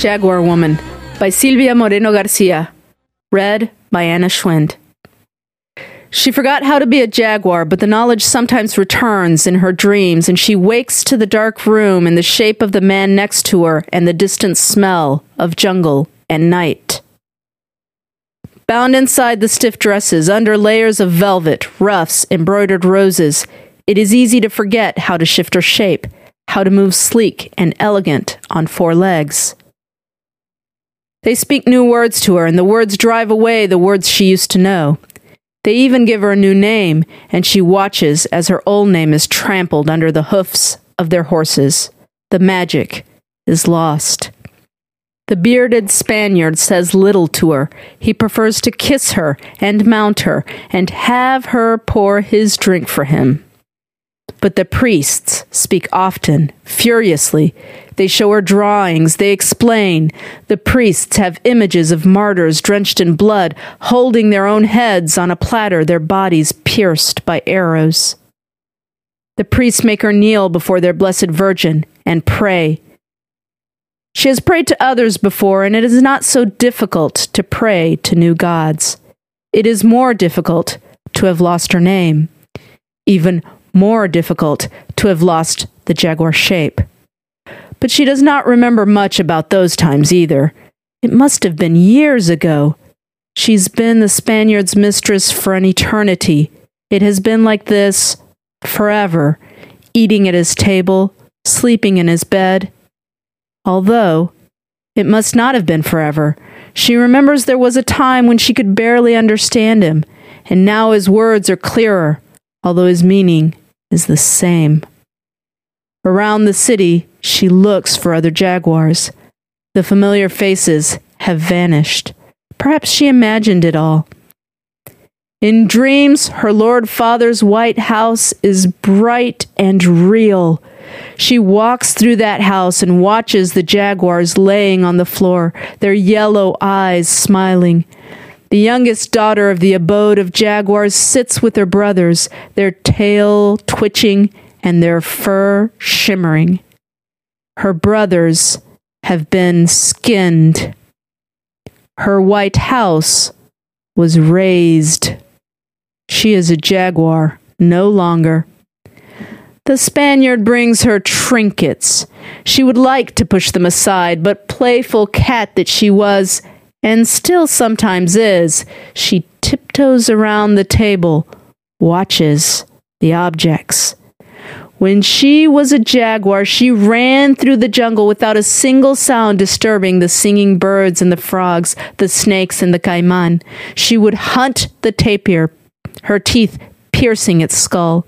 Jaguar Woman by Silvia Moreno Garcia. Read by Anna Schwind. She forgot how to be a jaguar, but the knowledge sometimes returns in her dreams, and she wakes to the dark room in the shape of the man next to her and the distant smell of jungle and night. Bound inside the stiff dresses, under layers of velvet, ruffs, embroidered roses, it is easy to forget how to shift her shape, how to move sleek and elegant on four legs. They speak new words to her, and the words drive away the words she used to know. They even give her a new name, and she watches as her old name is trampled under the hoofs of their horses. The magic is lost. The bearded Spaniard says little to her. He prefers to kiss her and mount her and have her pour his drink for him. But the priests speak often, furiously. They show her drawings, they explain. The priests have images of martyrs drenched in blood, holding their own heads on a platter, their bodies pierced by arrows. The priests make her kneel before their Blessed Virgin and pray. She has prayed to others before, and it is not so difficult to pray to new gods. It is more difficult to have lost her name. Even more difficult to have lost the jaguar shape. But she does not remember much about those times either. It must have been years ago. She's been the Spaniard's mistress for an eternity. It has been like this forever, eating at his table, sleeping in his bed. Although, it must not have been forever. She remembers there was a time when she could barely understand him, and now his words are clearer, although his meaning is the same. Around the city, she looks for other jaguars. The familiar faces have vanished. Perhaps she imagined it all. In dreams, her Lord Father's white house is bright and real. She walks through that house and watches the jaguars laying on the floor, their yellow eyes smiling. The youngest daughter of the abode of jaguars sits with her brothers, their tail twitching and their fur shimmering. Her brothers have been skinned. Her white house was razed. She is a jaguar no longer. The Spaniard brings her trinkets. She would like to push them aside, but playful cat that she was, and still sometimes is, she tiptoes around the table, watches the objects. When she was a jaguar, she ran through the jungle without a single sound disturbing the singing birds and the frogs, the snakes and the caiman. She would hunt the tapir, her teeth piercing its skull.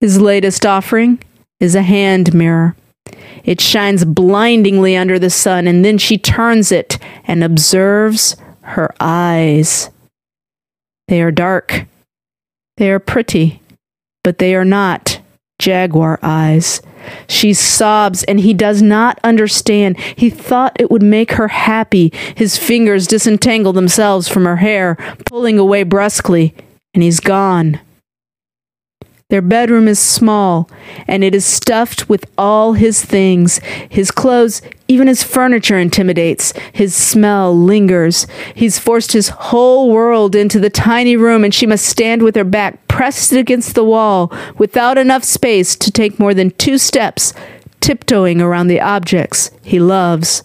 His latest offering is a hand mirror. It shines blindingly under the sun, and then she turns it and observes her eyes. They are dark. They are pretty, but they are not jaguar eyes. She sobs, and he does not understand. He thought it would make her happy. His fingers disentangle themselves from her hair, pulling away brusquely, and he's gone. Their bedroom is small, and it is stuffed with all his things. His clothes, even his furniture intimidates. His smell lingers. He's forced his whole world into the tiny room, and she must stand with her back pressed against the wall, without enough space to take more than two steps, tiptoeing around the objects he loves.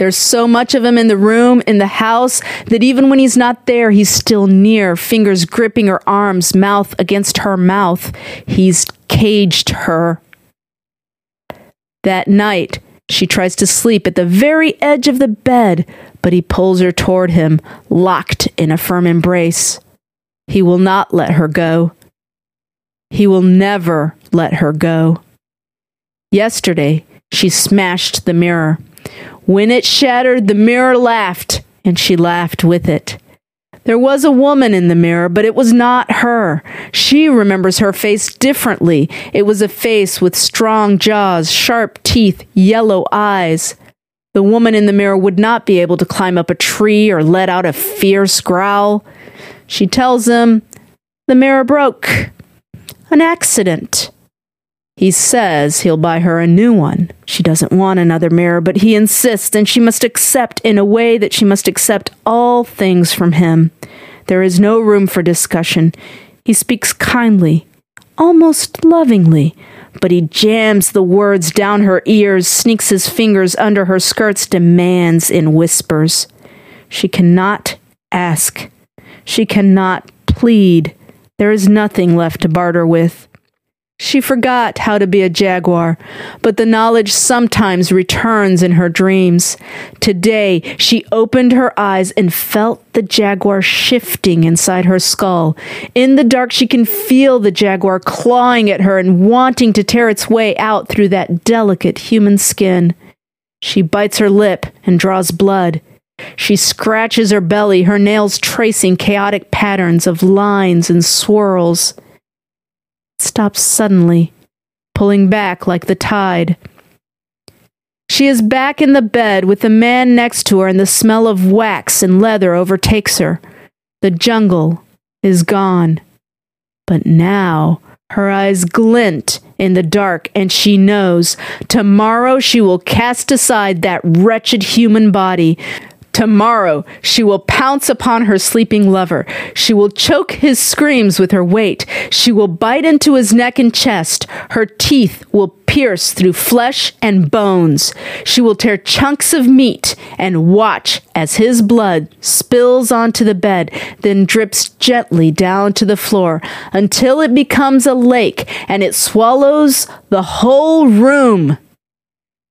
There's so much of him in the room, in the house, that even when he's not there, he's still near, fingers gripping her arms, mouth against her mouth. He's caged her. That night, she tries to sleep at the very edge of the bed, but he pulls her toward him, locked in a firm embrace. He will not let her go. He will never let her go. Yesterday, she smashed the mirror. When it shattered, the mirror laughed, and she laughed with it. There was a woman in the mirror, but it was not her. She remembers her face differently. It was a face with strong jaws, sharp teeth, yellow eyes. The woman in the mirror would not be able to climb up a tree or let out a fierce growl. She tells him, The mirror broke. An accident. He says he'll buy her a new one. She doesn't want another mirror, but he insists, and she must accept in a way that she must accept all things from him. There is no room for discussion. He speaks kindly, almost lovingly, but he jams the words down her ears, sneaks his fingers under her skirts, demands in whispers. She cannot ask. She cannot plead. There is nothing left to barter with. She forgot how to be a jaguar, but the knowledge sometimes returns in her dreams. Today, she opened her eyes and felt the jaguar shifting inside her skull. In the dark, she can feel the jaguar clawing at her and wanting to tear its way out through that delicate human skin. She bites her lip and draws blood. She scratches her belly, her nails tracing chaotic patterns of lines and swirls stops suddenly, pulling back like the tide. She is back in the bed with the man next to her, and the smell of wax and leather overtakes her. The jungle is gone. But now her eyes glint in the dark, and she knows tomorrow she will cast aside that wretched human body, Tomorrow she will pounce upon her sleeping lover. She will choke his screams with her weight. She will bite into his neck and chest. Her teeth will pierce through flesh and bones. She will tear chunks of meat and watch as his blood spills onto the bed, then drips gently down to the floor until it becomes a lake and it swallows the whole room.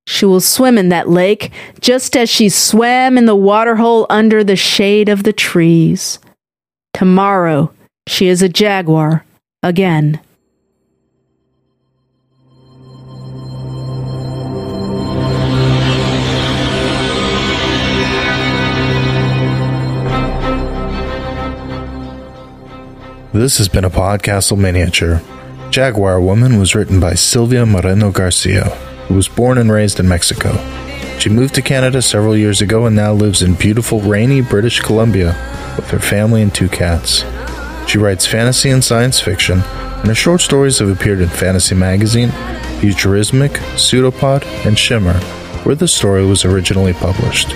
She will swim in that lake just as she swam in the waterhole under the shade of the trees. Tomorrow she is a jaguar again. This has been a Podcastle miniature. Jaguar Woman was written by Silvia Moreno Garcia who was born and raised in Mexico. She moved to Canada several years ago and now lives in beautiful, rainy British Columbia with her family and two cats. She writes fantasy and science fiction, and her short stories have appeared in Fantasy Magazine, Futurismic, Pseudopod, and Shimmer, where the story was originally published.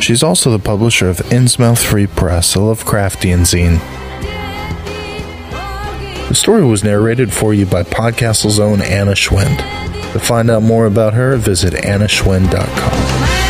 She's also the publisher of Innsmouth Free Press, a Lovecraftian zine. The story was narrated for you by Podcastle's own Anna Schwind. To find out more about her, visit annaschwind.com.